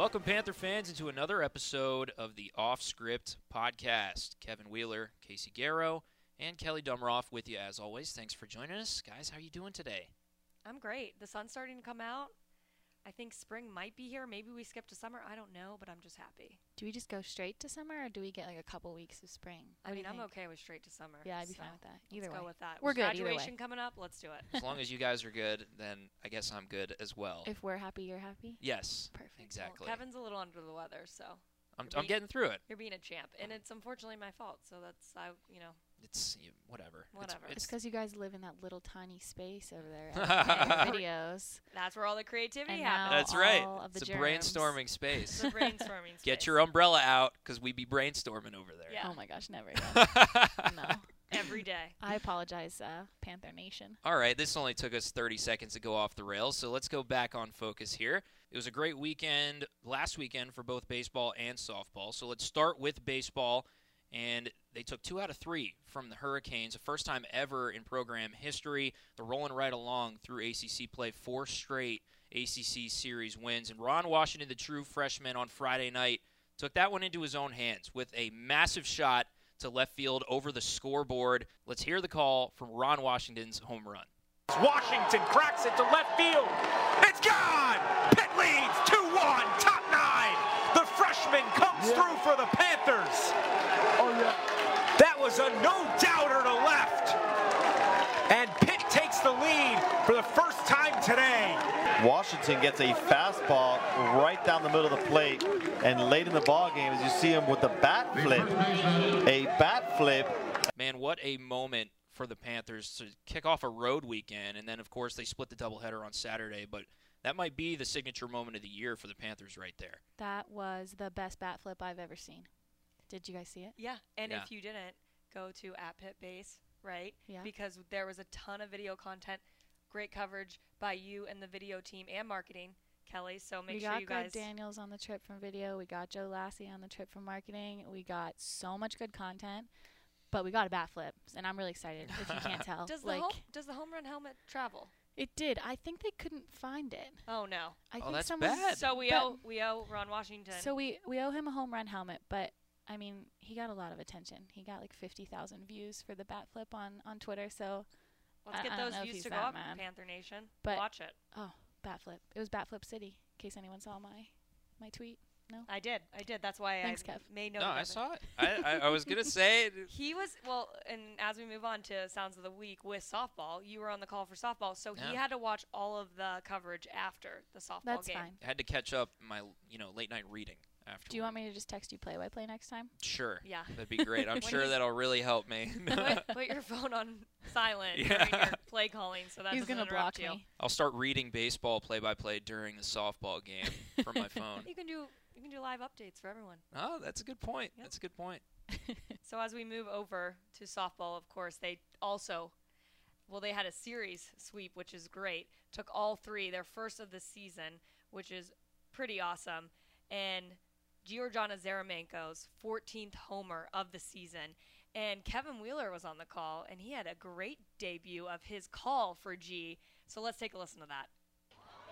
Welcome, Panther fans, into another episode of the Off Script Podcast. Kevin Wheeler, Casey Garrow, and Kelly Dumroff with you as always. Thanks for joining us, guys. How are you doing today? I'm great. The sun's starting to come out. I think spring might be here. Maybe we skip to summer. I don't know, but I'm just happy. Do we just go straight to summer, or do we get like a couple weeks of spring? I What do mean, I'm think? okay with straight to summer. Yeah, I'd be so fine with that. Either let's way, go with that. We're With good either way. Graduation coming up. Let's do it. As long as you guys are good, then I guess I'm good as well. if we're happy, you're happy. yes, Perfect. Well, exactly. Kevin's a little under the weather, so I'm, you're I'm getting through it. you're being a champ, and it's unfortunately my fault. So that's I, you know, It's whatever. It's- Whatever. It's It's, because you guys live in that little tiny space over there. editing videos. that's where all the creativity And happens. that's right. all of the It's a brainstorming space. It's a brainstorming. Get your umbrella out because we be brainstorming over there. Yeah. Oh my gosh, never no. every day. I apologize, uh, Panther Nation. All right, this only took us 30 seconds to go off the rails, so let's go back on focus here. It was a great weekend last weekend for both baseball and softball. So let's start with baseball. And they took two out of three from the Hurricanes, the first time ever in program history. They're rolling right along through ACC play, four straight ACC series wins. And Ron Washington, the true freshman, on Friday night took that one into his own hands with a massive shot to left field over the scoreboard. Let's hear the call from Ron Washington's home run. Washington cracks it to left field. It's gone! Pitt leads 2 1, top nine. The freshman comes through for the Panthers. Yeah. That was a no doubter to left. And Pitt takes the lead for the first time today. Washington gets a fastball right down the middle of the plate, and late in the ball game, as you see him with the bat flip, a bat flip. Man, what a moment for the Panthers to kick off a road weekend, and then of course they split the doubleheader on Saturday. But that might be the signature moment of the year for the Panthers right there. That was the best bat flip I've ever seen. Did you guys see it? Yeah, and Yeah. if you didn't, go to at Pitt Base, right? Yeah. Because there was a ton of video content, great coverage by you and the video team and marketing, Kelly. So make we sure got you Greg guys. Daniels on the trip from video. We got Joe Lassie on the trip from marketing. We got so much good content, but we got a bat flip, and I'm really excited. If you can't tell, Does the like home does the home run helmet travel? it did. I think they couldn't find it. Oh no! I Oh, think that's someone. bad. So we owe we owe Ron Washington. So we we owe him a home run helmet, but I mean he got a lot of attention. He got like fifty thousand views for the bat flip on on Twitter. So let's I- get I those views to go that up, mad. Panther Nation. But- Watch it. oh, bat flip. It was bat flip city. In case anyone saw my my tweet. No. I did. I did. That's why Thanks, I Kev. made note No, I saw it. I, I, I was gonna say it. He was well, and as we move on to sounds of the week with softball, you were on the call for softball, so he had to watch all of the coverage after the softball That's game. fine. I had to catch up my you know late night reading after. Do you want me to just text you play by play next time? Sure. Yeah. That'd be great. I'm sure he's- that'll really help me. put, put your phone on silent Yeah. during your play calling, so that He's gonna interrupt block you. me. I'll start reading baseball play by play during the softball game from my phone. You can do you can do live updates for everyone. Oh, that's a good point. Yep. That's a good point. So as we move over to softball, of course, they also well they had a series sweep, which is great. Took all three, their first of the season, which is pretty awesome. And Giorgiana Zeremenko's 14th homer of the season. And Kevin Wheeler was on the call, and he had a great debut of his call for G. So let's take a listen to that.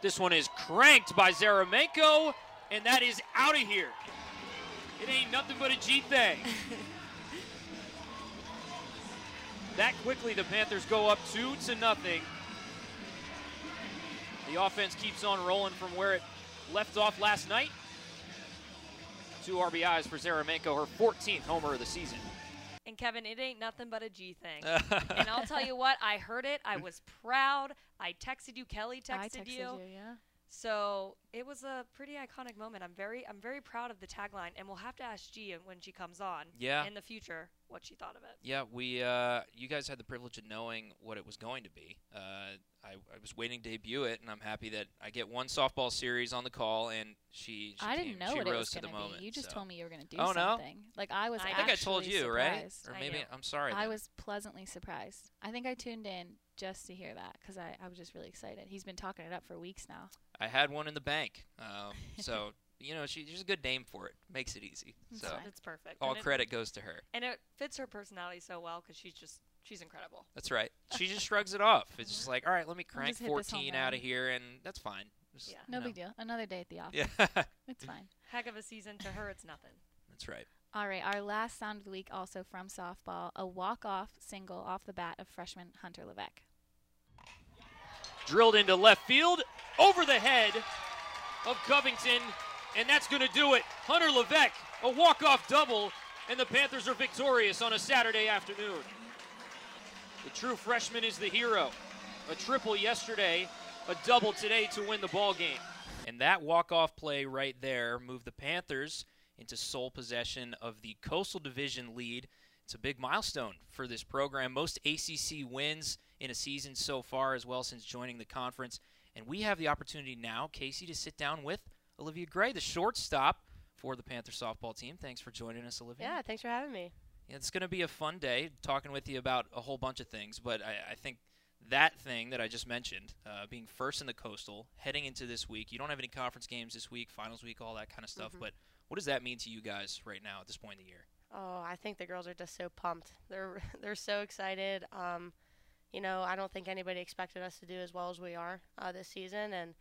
This one is cranked by Zaramenko, and that is out of here. It ain't nothing but a G thing. that quickly, the Panthers go up two to nothing. The offense keeps on rolling from where it left off last night. Two RBIs for Zeremenko, her 14th homer of the season. And Kevin, it ain't nothing but a G thing. and I'll tell you what, I heard it. I was proud. I texted you. Kelly texted, I texted you. yeah. So it was a pretty iconic moment. I'm very, I'm very proud of the tagline, and we'll have to ask G when she comes on Yeah. in the future what she thought of it. Yeah, we uh, you guys had the privilege of knowing what it was going to be. Uh, I, I was waiting to debut it, and I'm happy that I get one softball series on the call, and she. she I came, didn't know she what it was to the going to moment. be. You just so. told me you were going to do Oh, no? Like I was. I I think I told you, right? Or maybe knew. I'm sorry. I then. was pleasantly surprised. I think I tuned in just to hear that because I, I was just really excited. He's been talking it up for weeks now. I had one in the bank, um, so you know she, she's a good name for it. Makes it easy. That's So fine. It's perfect. all and it, credit goes to her. and it fits her personality so well because she's just, she's incredible. That's right. She just shrugs it off. It's just like, all right, let me crank just hit this home 14 out of here, and that's fine. Just, Yeah. you No big deal. Another day at the office. Yeah, It's fine. Heck of a season to her, it's nothing. that's right. All right, our last sound of the week, also from softball, a walk-off single off the bat of freshman Hunter Levesque. drilled into left field over the head of Covington, and that's going to do it. Hunter Levesque, a walk-off double, and the Panthers are victorious on a Saturday afternoon. The true freshman is the hero. A triple yesterday, a double today to win the ball game. And that walk-off play right there moved the Panthers into sole possession of the Coastal Division lead. It's a big milestone for this program. Most ACC wins in a season so far, as well since joining the conference. And we have the opportunity now, Casey, to sit down with Olivia Gray, the shortstop for the Panther softball team. Thanks for joining us, Olivia. Yeah, thanks for having me. Yeah, It's going to be a fun day talking with you about a whole bunch of things, but I, I think that thing that I just mentioned, uh, being first in the Coastal, heading into this week, you don't have any conference games this week, finals week, all that kind of stuff, Mhm. but what does that mean to you guys right now at this point in the year? Oh, I think the girls are just so pumped. They're they're so excited. Um, you know, I don't think anybody expected us to do as well as we are uh, this season, and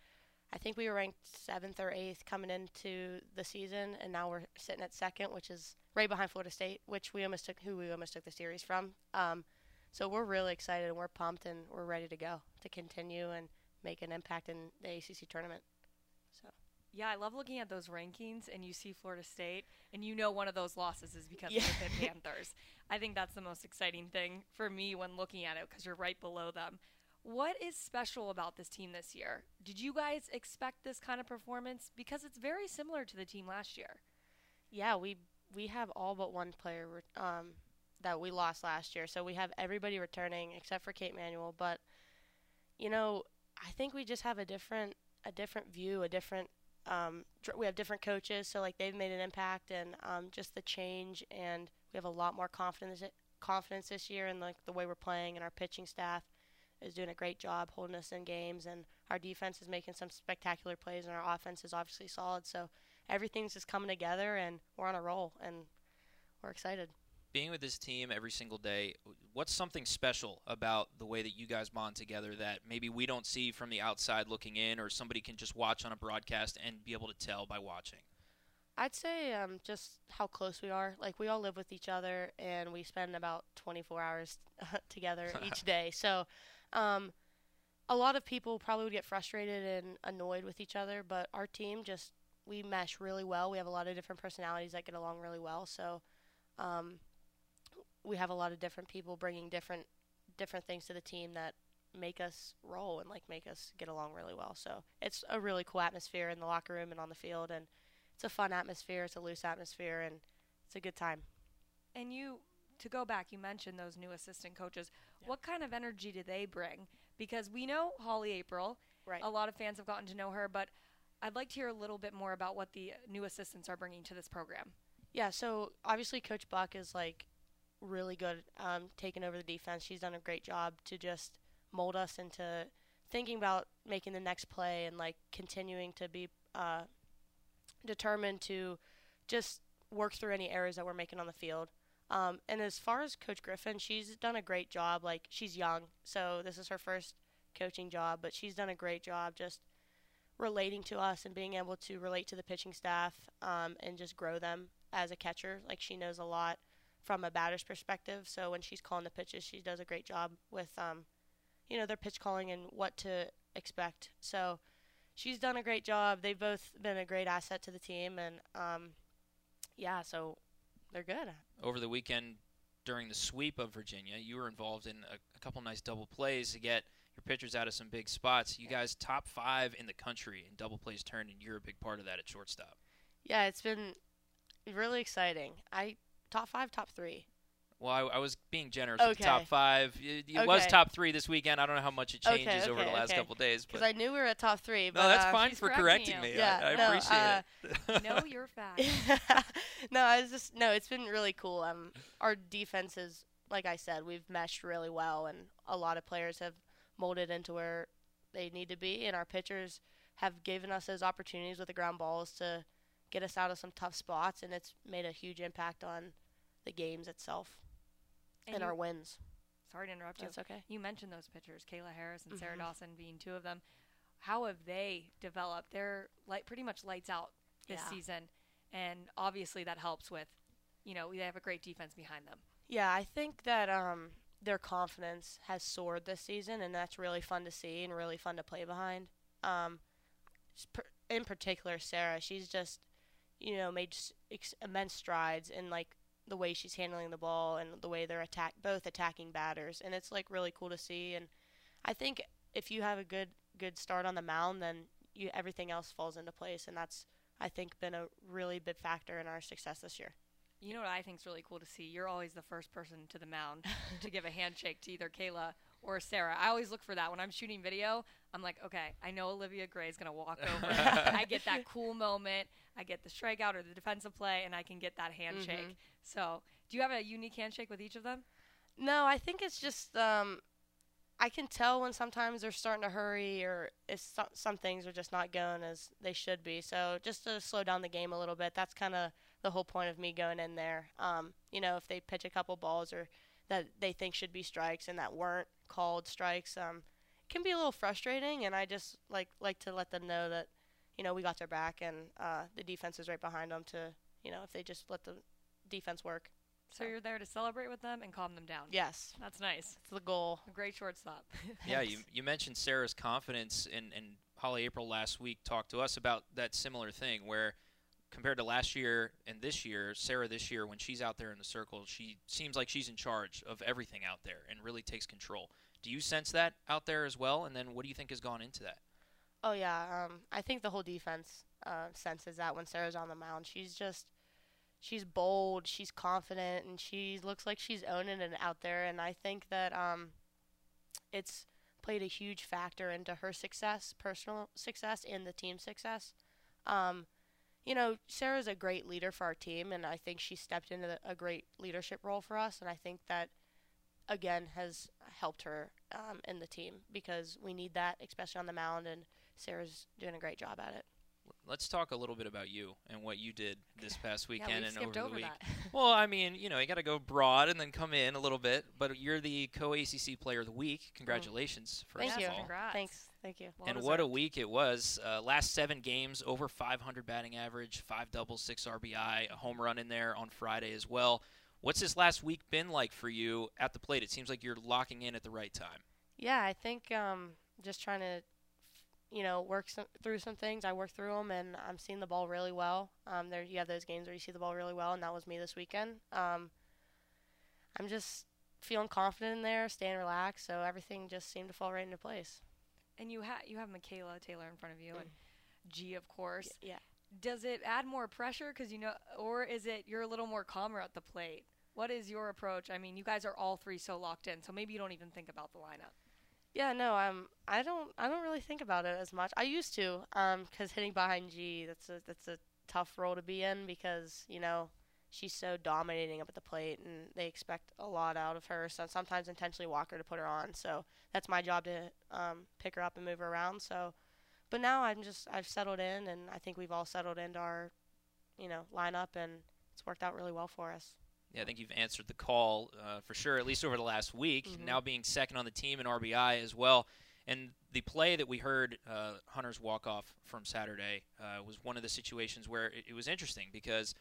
I think we were ranked seventh or eighth coming into the season, and now we're sitting at second, which is right behind Florida State, which we almost took who we almost took the series from. Um, so we're really excited and we're pumped and we're ready to go to continue and make an impact in the ACC tournament. So. Yeah, I love looking at those rankings and you see Florida State and you know one of those losses is because Yeah. of the Panthers. I think that's the most exciting thing for me when looking at it because you're right below them. What is special about this team this year? Did you guys expect this kind of performance? Because it's very similar to the team last year. Yeah, we we have all but one player um, that we lost last year. So we have everybody returning except for Kate Manuel. But you know, I think we just have a different a different view, a different. Um, we have different coaches, so like they've made an impact, and um, just the change, and we have a lot more confidence confidence this year in like the way we're playing, and our pitching staff is doing a great job holding us in games, and our defense is making some spectacular plays, and our offense is obviously solid. So everything's just coming together and we're on a roll and we're excited. Being with this team every single day, what's something special about the way that you guys bond together that maybe we don't see from the outside looking in, or somebody can just watch on a broadcast and be able to tell by watching? I'd say um, just how close we are. Like we all live with each other and we spend about 24 hours together each day. So um, a lot of people probably would get frustrated and annoyed with each other, but our team just we mesh really well. We have a lot of different personalities that get along really well. So um, we have a lot of different people bringing different different things to the team that make us roll and like make us get along really well. So it's a really cool atmosphere in the locker room and on the field, and it's a fun atmosphere. It's a loose atmosphere, and it's a good time. And you, to go back, you mentioned those new assistant coaches. What kind of energy do they bring? Because we know Holly Aprile. Right. A lot of fans have gotten to know her, but I'd like to hear a little bit more about what the new assistants are bringing to this program. Yeah, so obviously Coach Buck is like really good um, taking over the defense. She's done a great job to just mold us into thinking about making the next play and like continuing to be uh, determined to just work through any errors that we're making on the field. Um, and as far as Coach Griffin, she's done a great job. Like she's young, so this is her first coaching job, but she's done a great job just relating to us and being able to relate to the pitching staff um, and just grow them as a catcher. Like she knows a lot from a batter's perspective. So when she's calling the pitches, she does a great job with, um, you know, their pitch calling and what to expect. So she's done a great job. They've both been a great asset to the team, and um, yeah, so they're good. over the weekend during the sweep of Virginia, you were involved in a, a couple nice double plays to get your pitchers out of some big spots. You guys top five in the country in double plays turned, and you're a big part of that at shortstop. Yeah, it's been really exciting. I top five, top three. Well, I, I was being generous with the top five. It, it was top three this weekend. I don't know how much it Okay, changes over the last okay. couple days, Because I knew we were at top three. But no, that's uh, fine for correcting correcting you. me. Yeah, I, I no, appreciate it. know your facts. no, I was just no. It's been really cool. Um, our defense is like I said, we've meshed really well, and a lot of players have molded into where they need to be, and our pitchers have given us those opportunities with the ground balls to get us out of some tough spots, and it's made a huge impact on the games itself and, And our wins. Sorry to interrupt you. That's okay. You mentioned those pitchers, Kayla Harris and Sarah Mhm. Dawson being two of them. how have they developed? They're like pretty much lights out this Yeah. season, and obviously that helps with, you know, they have a great defense behind them. Yeah, I think that um, their confidence has soared this season, and that's really fun to see and really fun to play behind. Um, in particular, Sarah, she's just, you know, made ex- immense strides in like the way she's handling the ball and the way they're attack both attacking batters, and it's like really cool to see. And I think if you have a good good start on the mound, then you everything else falls into place, and that's I think been a really big factor in our success this year. You know what I think is really cool to see? You're always the first person to the mound to give a handshake to either Kayla or Sarah. I always look for that when I'm shooting video. I'm like, okay, I know Olivia Gray is going to walk over. I get that cool moment. I get the strikeout or the defensive play, and I can get that handshake. Mhm. So, do you have a unique handshake with each of them? No, I think it's just um, I can tell when sometimes they're starting to hurry or if some, some things are just not going as they should be. So just to slow down the game a little bit, that's kind of the whole point of me going in there. Um, you know, if they pitch a couple balls or that they think should be strikes and that weren't called strikes, um, can be a little frustrating. And I just like like to let them know that you know we got their back and uh, the defense is right behind them to you know if they just let the defense work. So you're there to celebrate with them and calm them down. Yes, That's nice. it's the goal. A great shortstop. Yeah, you, you mentioned Sarah's confidence, and, and Holly Aprile last week talked to us about that similar thing where compared to last year and this year, Sarah this year, when she's out there in the circle, she seems like she's in charge of everything out there and really takes control. Do you sense that out there as well? And then what do you think has gone into that? Oh yeah, um, I think the whole defense uh, senses that when Sarah's on the mound. She's just, she's bold, she's confident, and she looks like she's owning it out there. And I think that um, it's played a huge factor into her success, personal success, and the team success. Um, you know, Sarah's a great leader for our team, and I think she stepped into the, a great leadership role for us. And I think that again has helped her um, in the team because we need that, especially on the mound. And Sarah's doing a great job at it. Let's talk a little bit about you and what you did this past weekend yeah, and skipped over over the week. that. Well, I mean, you know, you got to go broad and then come in a little bit. But you're the co-ACC Player of the Week. Congratulations, first Thank of you. all. Congrats. Thanks. Thank you. Well and what a week it was. Uh, last seven games, over 500 batting average, five doubles, six RBI, a home run in there on Friday as well. What's this last week been like for you at the plate? It seems like you're locking in at the right time. Yeah, I think um, just trying to, you know, work some, through some things. I work through them, and I'm seeing the ball really well. Um, there, you have those games where you see the ball really well, and that was me this weekend. Um, I'm just feeling confident in there, staying relaxed, so everything just seemed to fall right into place. And you have you have Michaela Taylor in front of you, and G, of course. Mm. Yeah. Does it add more pressure because you know, or is it you're a little more calmer at the plate? What is your approach? I mean, you guys are all three so locked in, so maybe you don't even think about the lineup. Yeah, no, I'm. I don't. I don't really think about it as much. I used to, um, hitting behind G, that's a that's a tough role to be in because you know she's so dominating up at the plate, and they expect a lot out of her. So sometimes intentionally walk her to put her on. So that's my job to um, pick her up and move her around. So, but now I'm just I've settled in, and I think we've all settled into our, you know, lineup, and it's worked out really well for us. Yeah, I think you've answered the call uh, for sure, at least over the last week. Mhm. Now being second on the team in RBI as well. And the play that we heard uh, Hunter's walk off from Saturday uh, was one of the situations where it, it was interesting because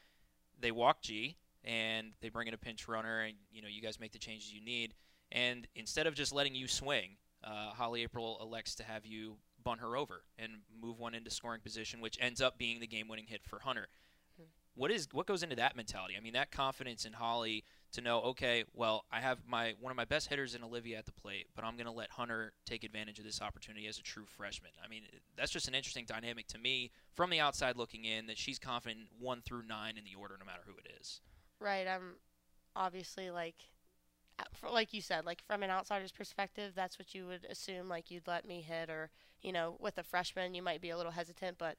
they walk G and they bring in a pinch runner, and you know you guys make the changes you need. And instead of just letting you swing, uh, Holly Aprile elects to have you bunt her over and move one into scoring position, which ends up being the game-winning hit for Hunter. What is what goes into that mentality? I mean, that confidence in Holly to know, okay, well, I have my one of my best hitters in Olivia at the plate, but I'm going to let Hunter take advantage of this opportunity as a true freshman. I mean, that's just an interesting dynamic to me from the outside looking in that she's confident one through nine in the order, no matter who it is. Right. I'm obviously like, uh, for, like you said, like from an outsider's perspective, that's what you would assume. Like you'd let me hit, or you know, with a freshman, you might be a little hesitant, but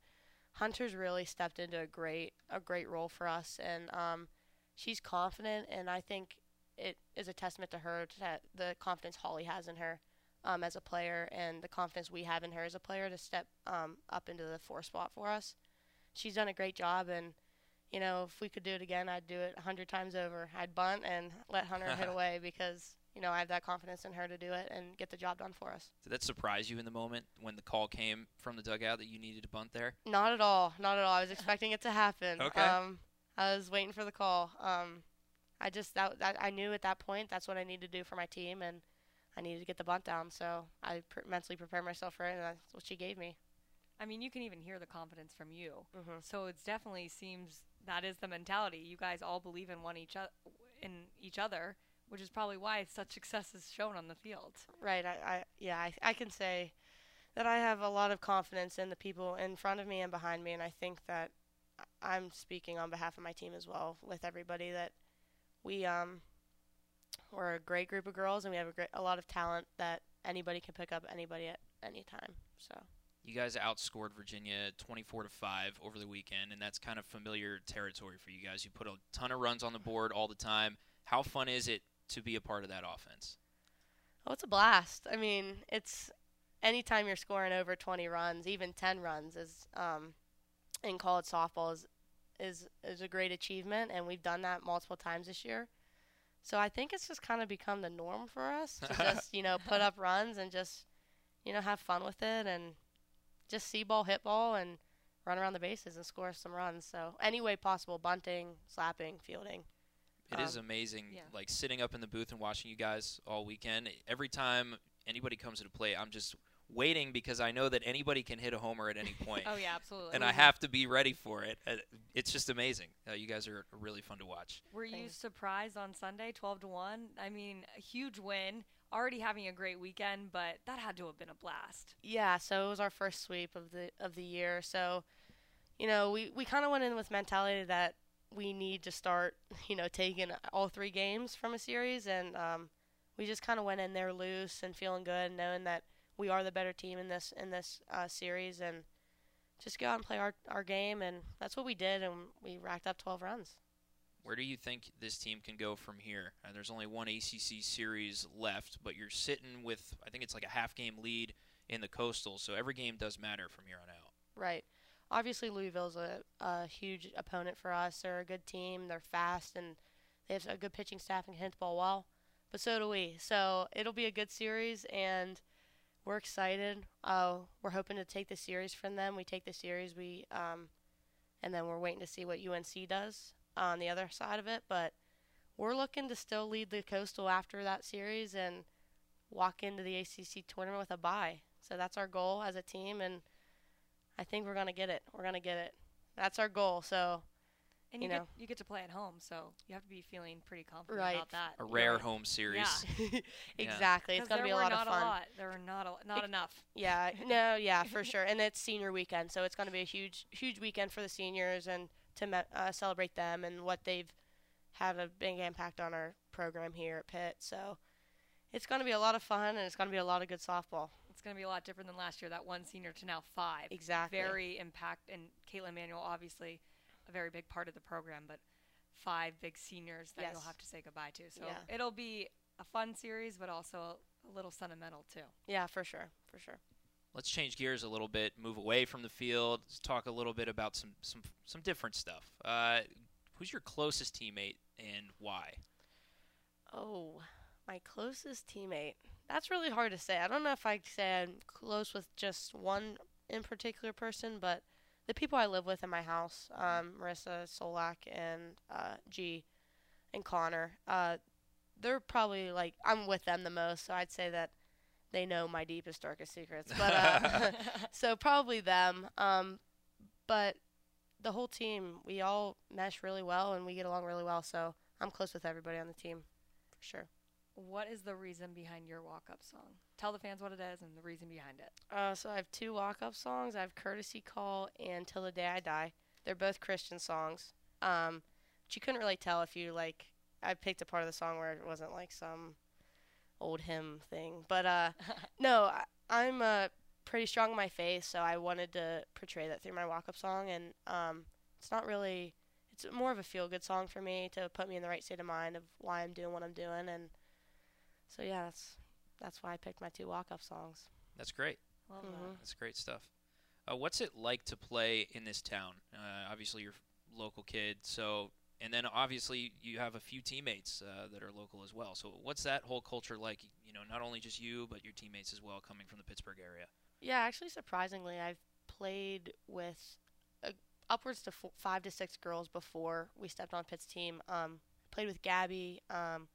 Hunter's really stepped into a great a great role for us, and um, she's confident, and I think it is a testament to her that the confidence Holly has in her. Um, as a player, and the confidence we have in her as a player to step um, up into the four spot for us. She's done a great job, and you know, if we could do it again, I'd do it a hundred times over. I'd bunt and let Hunter hit away because you know, I have that confidence in her to do it and get the job done for us. Did that surprise you in the moment when the call came from the dugout that you needed to bunt there? Not at all. Not at all. I was expecting it to happen. Okay. Um, I was waiting for the call. Um, I just that, that I knew at that point that's what I needed to do for my team, and I needed to get the bunt down. So I pr- mentally prepared myself for it, and that's what she gave me. I mean, you can even hear the confidence from you. Mhm. So it definitely seems that is the mentality. You guys all believe in one each o- in each other, which is probably why such success is shown on the field. Right. I, I yeah. I, I can say that I have a lot of confidence in the people in front of me and behind me, and I think that I- I'm speaking on behalf of my team as well with everybody that we um we're a great group of girls and we have a great a lot of talent that anybody can pick up anybody at any time. So You guys outscored Virginia 24 to 5 over the weekend, and that's kind of familiar territory for you guys. You put a ton of runs on the board all the time. How fun is it to be a part of that offense? Oh, it's a blast. I mean, it's anytime you're scoring over 20 runs, even 10 runs is um, in college softball is, is is a great achievement, and we've done that multiple times this year. So I think it's just kind of become the norm for us to just you know put up runs and just you know have fun with it and just see ball, hit ball, and run around the bases and score some runs. So any way possible, bunting, slapping, fielding. It is Um, amazing, yeah. like sitting up in the booth and watching you guys all weekend. Every time anybody comes to play, I'm just waiting because I know that anybody can hit a homer at any point. Oh yeah, absolutely. and I have to be ready for it. Uh, It's just amazing. Uh, you guys are really fun to watch. Were you Thanks. surprised on Sunday, twelve to one? I mean, a huge win. Already having a great weekend, but that had to have been a blast. Yeah, so it was our first sweep of the of the year. So, you know, we, we kind of went in with mentality that we need to start, you know, taking all three games from a series, and um, we just kind of went in there loose and feeling good, knowing that we are the better team in this in this uh, series, and just go out and play our our game, and that's what we did, and we racked up 12 runs. Where do you think this team can go from here? Uh, there's only one ACC series left, but you're sitting with I think it's like a half game lead in the Coastal, so every game does matter from here on out. Right. Obviously, Louisville's a, a huge opponent for us. They're a good team. They're fast and they have a good pitching staff and can hit the ball well. But so do we. So it'll be a good series, and we're excited. Uh, we're hoping to take the series from them. We take the series, we um, and then we're waiting to see what UNC does on the other side of it. But we're looking to still lead the Coastal after that series and walk into the ACC tournament with a bye. So that's our goal as a team, and I think we're gonna get it. We're gonna get it. That's our goal. So And You you, know. get you get to play at home, so you have to be feeling pretty confident Right. about that. A rare Right. home series. Yeah. exactly, It's gonna be a lot of fun. A lot. There are not a, not Ex- enough. Yeah, no, yeah, for sure. And it's senior weekend, so it's going to be a huge, huge weekend for the seniors and to me- uh, celebrate them and what they've had a big impact on our program here at Pitt. So it's going to be a lot of fun and it's going to be a lot of good softball. It's going to be a lot different than last year. That one senior to now five. Exactly. Very impact, and Caitlin Manuel obviously a very big part of the program, but five big seniors that you'll have to say goodbye to. So Yeah. it'll be a fun series, but also a, a little sentimental too. Yeah, for sure, for sure. Let's change gears a little bit, move away from the field, let's talk a little bit about some some some different stuff. Uh, who's your closest teammate and why? Oh, my closest teammate. That's really hard to say. I don't know if I say I'm close with just one in particular person, but the people I live with in my house, um, Marissa Solak and uh, G and Connor, uh, they're probably like I'm with them the most, so I'd say that they know my deepest, darkest secrets. But uh, so probably them. Um, but the whole team, we all mesh really well and we get along really well. So I'm close with everybody on the team, for sure. What is the reason behind your walk-up song? Tell the fans what it is and the reason behind it. Uh, so I have two walk-up songs. I have "Courtesy Call" and "Till the Day I Die." They're both Christian songs. Um, but you couldn't really tell if you like. I picked a part of the song where it wasn't like some old hymn thing, but uh, no, I, I'm uh, pretty strong in my faith, so I wanted to portray that through my walk-up song, and um, it's not really. It's more of a feel-good song for me to put me in the right state of mind of why I'm doing what I'm doing, and so yeah, that's that's why I picked my two walk-off songs. That's great. Love Mhm. That's great stuff. Uh, what's it like to play in this town? Uh, obviously, you're local kid, so and then obviously you have a few teammates uh, that are local as well. So what's that whole culture like? You know, not only just you, but your teammates as well, coming from the Pittsburgh area. Yeah, actually, surprisingly, I've played with uh, upwards to four, five to six girls before we stepped on Pitt's team. Um, played with Gabby, um,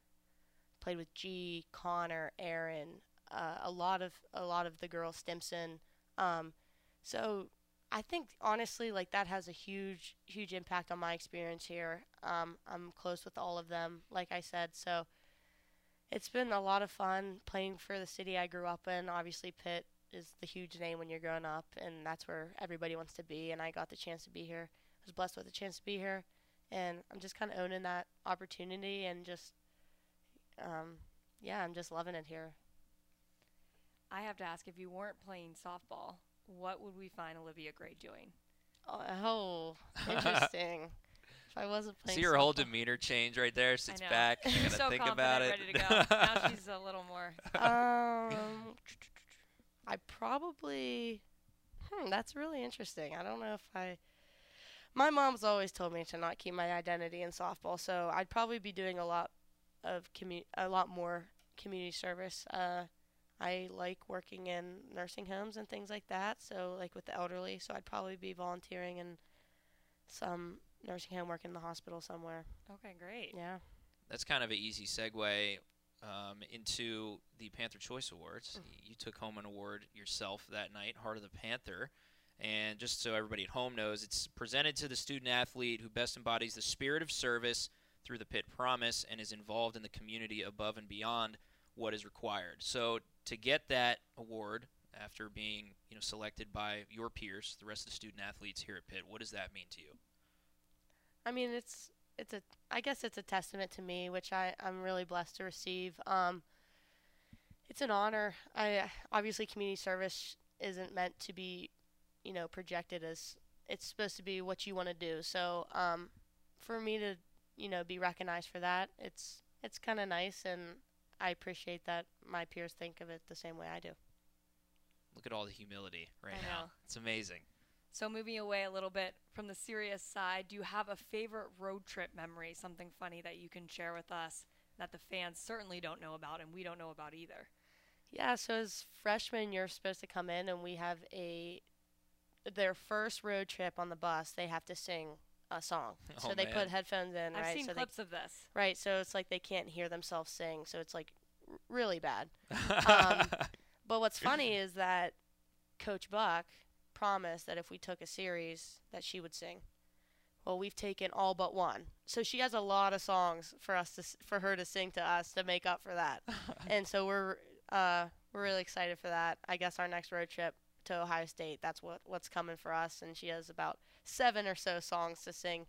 played with G, Connor, Aaron, uh, a lot of a lot of the girls, Stimson. Um, so I think honestly, like that has a huge huge impact on my experience here. Um, I'm close with all of them, like I said, so. It's been a lot of fun playing for the city I grew up in. Obviously, Pitt is the huge name when you're growing up, and that's where everybody wants to be. And I got the chance to be here. I was blessed with the chance to be here, and I'm just kind of owning that opportunity and just, um, yeah, I'm just loving it here. I have to ask if you weren't playing softball, what would we find Olivia Gray doing? Oh, interesting. if I wasn't playing, See her whole demeanor change right there. Sits I know. back. She gotta so think about it. ready to go. now she's a little more. um, I probably. Hmm, that's really interesting. I don't know if I. My mom's always told me to not keep my identity in softball, so I'd probably be doing a lot of commu- a lot more community service. Uh, I like working in nursing homes and things like that. So like with the elderly, so I'd probably be volunteering in some nursing home, work in the hospital somewhere. Okay, great. Yeah. That's kind of an easy segue um, into the Panther Choice Awards. You took home an award yourself that night, Heart of the Panther. And just so everybody at home knows, it's presented to the student athlete who best embodies the spirit of service through the Pitt Promise and is involved in the community above and beyond what is required. So to get that award after being you know selected by your peers, the rest of the student athletes here at Pitt, what does that mean to you? I mean, it's it's a I guess it's a testament to me, which I I'm really blessed to receive. Um, it's an honor. I obviously community service isn't meant to be, you know, projected as it's supposed to be what you want to do. So, um, for me to you know be recognized for that, it's it's kind of nice, and I appreciate that my peers think of it the same way I do. Look at all the humility right I now. know. It's amazing. So moving away a little bit from the serious side, do you have a favorite road trip memory, something funny that you can share with us that the fans certainly don't know about and we don't know about either? Yeah, so as freshmen, you're supposed to come in, and we have a their first road trip on the bus. They have to sing a song, so Oh, they man. put headphones in, I've right? seen so clips of this. right, so it's like they can't hear themselves sing, so it's like r- really bad. Um, But what's funny is that Coach Buck promised that if we took a series, that she would sing. Well, we've taken all but one, so she has a lot of songs for us to for her to sing to us to make up for that and so we're uh, we're really excited for that. I guess our next road trip to Ohio State, that's what what's coming for us, and she has about seven or so songs to sing,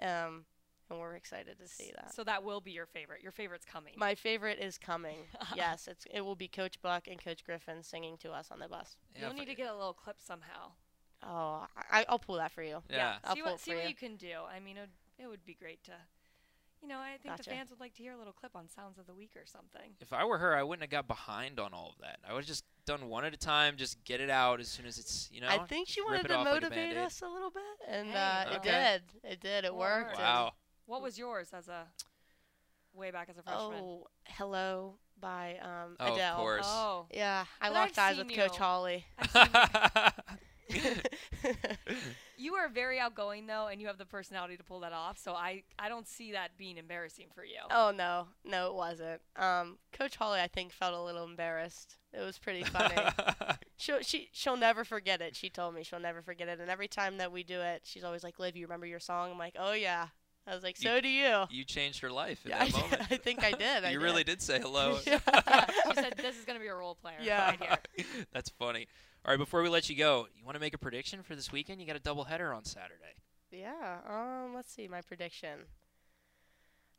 um, and we're excited to see that. So that will be your favorite. Your favorite's coming. My favorite is coming. yes, it's it will be Coach Buck and Coach Griffin singing to us on the bus. Yeah, You'll need to get a little clip somehow. Oh, I, I'll pull that for you. yeah. I'll see pull what it see for what you. you can do. I mean, it would, it would be great to, you know, I think Gotcha. the fans would like to hear a little clip on Sounds of the Week or something. If I were her, I wouldn't have got behind on all of that. I would just done one at a time, just get it out as soon as it's, you know. I think she wanted to off like a motivate us a little bit, and Hey, uh, it did. It did. It Well, worked. and- Wow. What was yours as a way back as a freshman? Oh, hello by um, Oh, of Adele. course. Oh, Yeah, I But locked I've eyes with seen Coach. Holly. I've seen you. You are very outgoing though, and you have the personality to pull that off. So I, I don't see that being embarrassing for you. oh no, no, it wasn't. Um, Coach Holly, I think, felt a little embarrassed. It was pretty funny. she'll she she'll never forget it. She told me she'll never forget it. And every time that we do it, she's always like, "Liv, you remember your song?" I'm like, "Oh yeah." I was like, You- "So do you." you changed her life in Yeah, I, that did. I think I did. I you really did say hello. Yeah. Yeah, she said this is going to be a role player. Yeah. Right here. That's funny. All right, before we let you go, you want to make a prediction for this weekend? You got a doubleheader on Saturday. Yeah. Um. Let's see. My prediction.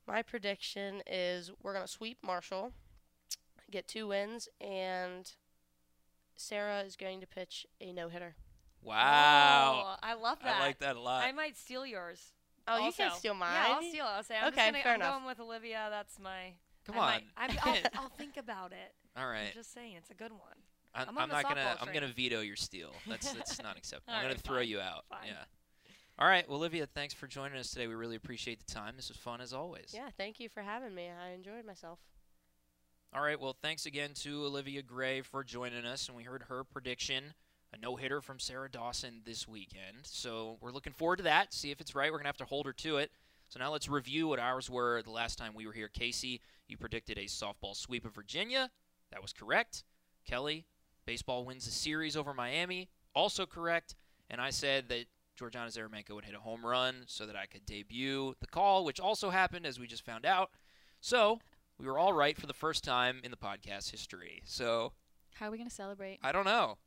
My prediction is we're gonna sweep Marshall, get two wins, and Sarah is going to pitch a no hitter. Wow. Oh, I love that. I like that a lot. I might steal yours. Oh, you also. can steal mine. Yeah, I'll steal it. I'll say I'm Okay, just gonna, fair I'm enough. going with Olivia. That's my. Come I on. Might, I, I'll, I'll think about it. All right. I'm just saying, it's a good one. I'm, I'm I'm not gonna. softball I'm gonna veto your steal. That's that's not acceptable. I'm gonna right, throw fine, you out. fine. Yeah. All right, well, Olivia, thanks for joining us today. We really appreciate the time. This was fun as always. Yeah, thank you for having me. I enjoyed myself. All right, well, thanks again to Olivia Gray for joining us, and we heard her prediction, a no hitter from Sarah Dawson this weekend. So we're looking forward to that. See if it's right. We're gonna have to hold her to it. So now let's review what ours were the last time we were here. Casey, you predicted a softball sweep of Virginia. That was correct. Kelly, baseball wins the series over Miami. Also correct. And I said that Giorgiana Zeremenko would hit a home run so that I could debut the call, which also happened as we just found out. So we were all right for the first time in the podcast history. So How are we going to celebrate? I don't know.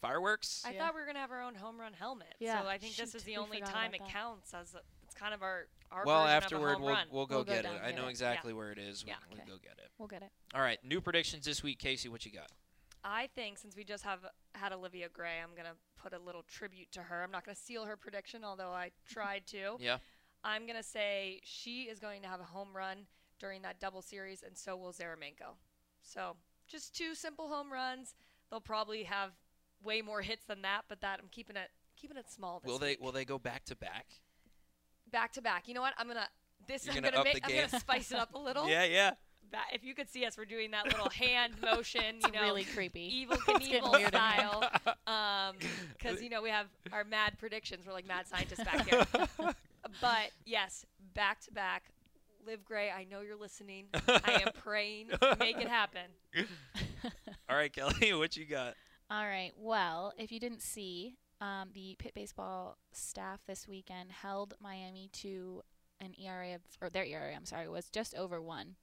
Fireworks? I Yeah. thought we were gonna have our own home run helmet. Yeah, So I think this is the only time it that. counts as a, it's kind of our our well, version afterward home we'll run. we'll go We'll go get down it. and I know it. exactly where it is. Yeah. We'll, Okay. we'll go get it. We'll get it. All right, new predictions this week. Casey, what you got? I think since we just have had Olivia Gray, I'm gonna put a little tribute to her. I'm not gonna seal her prediction, although I tried to. Yeah. I'm gonna say she is going to have a home run during that double series, and so will Zeremenko. So just two simple home runs. They'll probably have way more hits than that, but that I'm keeping it keeping it small. This Will they week. will they go back to back? back to back? You know what? I'm gonna this. You're I'm gonna gonna, make. I'm gonna spice it up a little. Yeah, yeah. Ba- if you could see us, we're doing that little hand motion. You know, really creepy. evil It's Knievel weird in style. Um, because you know we have our mad predictions. We're like mad scientists back here. but yes, back to back. Live Gray, I know you're listening. I am praying. Make it happen. All right, Kelly, what you got? All right. Well, if you didn't see, um, the Pitt baseball staff this weekend held Miami to an ERA of, or their ERA, I'm sorry, was just over one.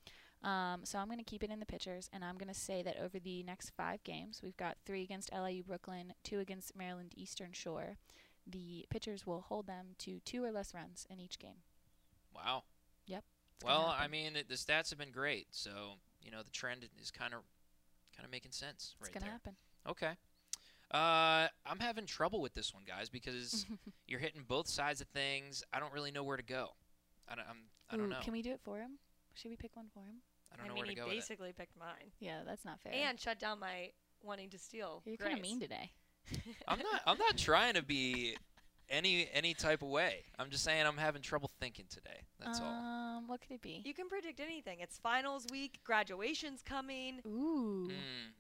Um, so I'm going to keep it in the pitchers, and I'm going to say that over the next five games, we've got three against LIU Brooklyn, two against Maryland Eastern Shore. The pitchers will hold them to two or less runs in each game. Wow. Yep. Well, I mean, it, the stats have been great, so you know the trend is kind of kind of making sense it's right going to there. happen. Okay. Uh, I'm having trouble with this one, guys, because you're hitting both sides of things. I don't really know where to go. I don't. I'm, I don't Ooh, know. Can we do it for him? Should we pick one for him? I don't I know mean, where he to go with it. basically picked mine Yeah, that's not fair. and shut down my wanting to steal. you're kind of mean today. I'm not. I'm not trying to be any any type of way. I'm just saying I'm having trouble thinking today. That's all. um, what could it be? You can predict anything. It's finals week. Graduation's coming. Ooh, Mm,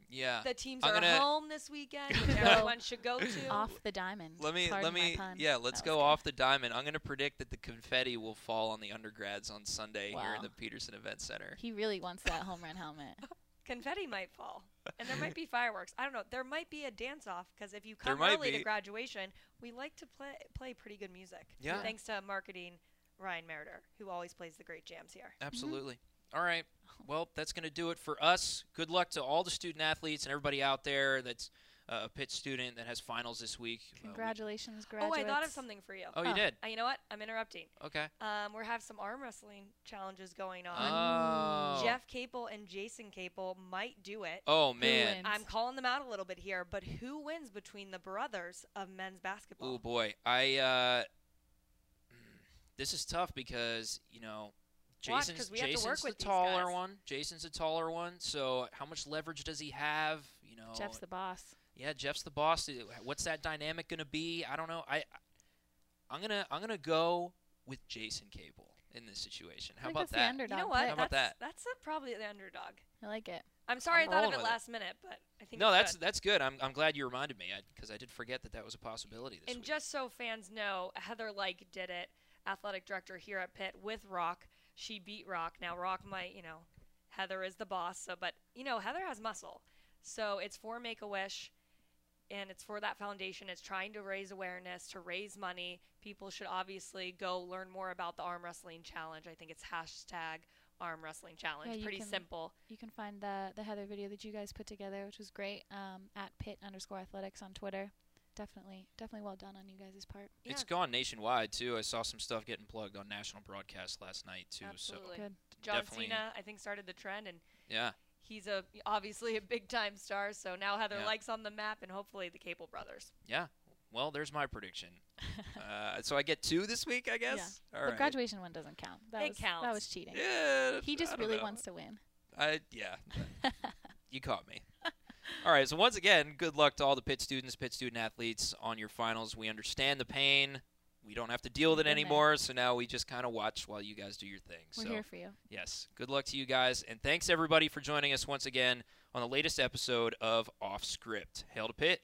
yeah. The teams I'm are gonna- home this weekend, everyone should go to. off the diamond. Let me Pardon let me yeah, let's go good. off the diamond. I'm going to predict that the confetti will fall on the undergrads on Sunday here in the Petersen Event Center. He really wants that home run helmet. Confetti might fall, and there might be fireworks. I don't know. There might be a dance off because if you come early be. to graduation, we like to play play pretty good music. Yeah. Thanks to marketing Ryan Meritor, who always plays the great jams here. Absolutely. Mm-hmm. All right. Well, that's going to do it for us. Good luck to all the student athletes and everybody out there that's a Pitt student that has finals this week. Uh, we- Congratulations, Oh. I thought of something for you. oh, you Oh. did? Uh, you know what? I'm interrupting. Okay. Um, we have some arm wrestling challenges going on. Oh. Jeff Capel and Jason Capel might do it. Oh man. I'm calling them out a little bit here, but who wins between the brothers of men's basketball? Oh boy. I uh this is tough because, you know, Watch, Jason's 'cause we have to Jason's work the with these taller one. Jason's a taller one. So how much leverage does he have? You know, Jeff's the boss. Yeah, Jeff's the boss. Uh, what's that dynamic going to be? I don't know. I I'm gonna I'm gonna go with Jason Capel in this situation. How about that? underdog You know what? How about that's, that? That's a, probably the underdog. I like it. I'm sorry I'm I thought of it with it. last minute, but I think No, it's that's good. that's good. I'm I'm glad you reminded me because I, did forget that that was a possibility this And week. just so fans know, Heather Lyke did it, athletic director here at Pitt with Rock. She beat Rock. Now Rock might, you know, Heather is the boss. So, but you know, Heather has muscle. So it's for Make a Wish, and it's for that foundation. It's trying to raise awareness, to raise money. People should obviously go learn more about the arm wrestling challenge. I think it's hashtag arm wrestling challenge. Yeah, Pretty can- simple. You can find the the Heather video that you guys put together, which was great. Um, at Pitt underscore Athletics on Twitter. Definitely, definitely well done on you guys' part. It's gone nationwide too. I saw some stuff getting plugged on national broadcast last night too. Absolutely. Good. John definitely- Cena, I think, started the trend, and yeah, he's a obviously a big time star. So now Heather Yeah. Lyke's on the map, and hopefully the Capel brothers. yeah. Well, there's my prediction. uh, so I get two this week, I guess. All the right. graduation one doesn't count. That It was that was cheating. Yeah, He just really know. wants to win. I yeah. you caught me. All right. So once again, good luck to all the Pitt students, Pitt student athletes on your finals. We understand the pain. We don't have to deal with it anymore. So now we just kind of watch while you guys do your thing. We're so here for you. yes, good luck to you guys, and thanks everybody for joining us once again on the latest episode of Off Script. Hail to Pitt.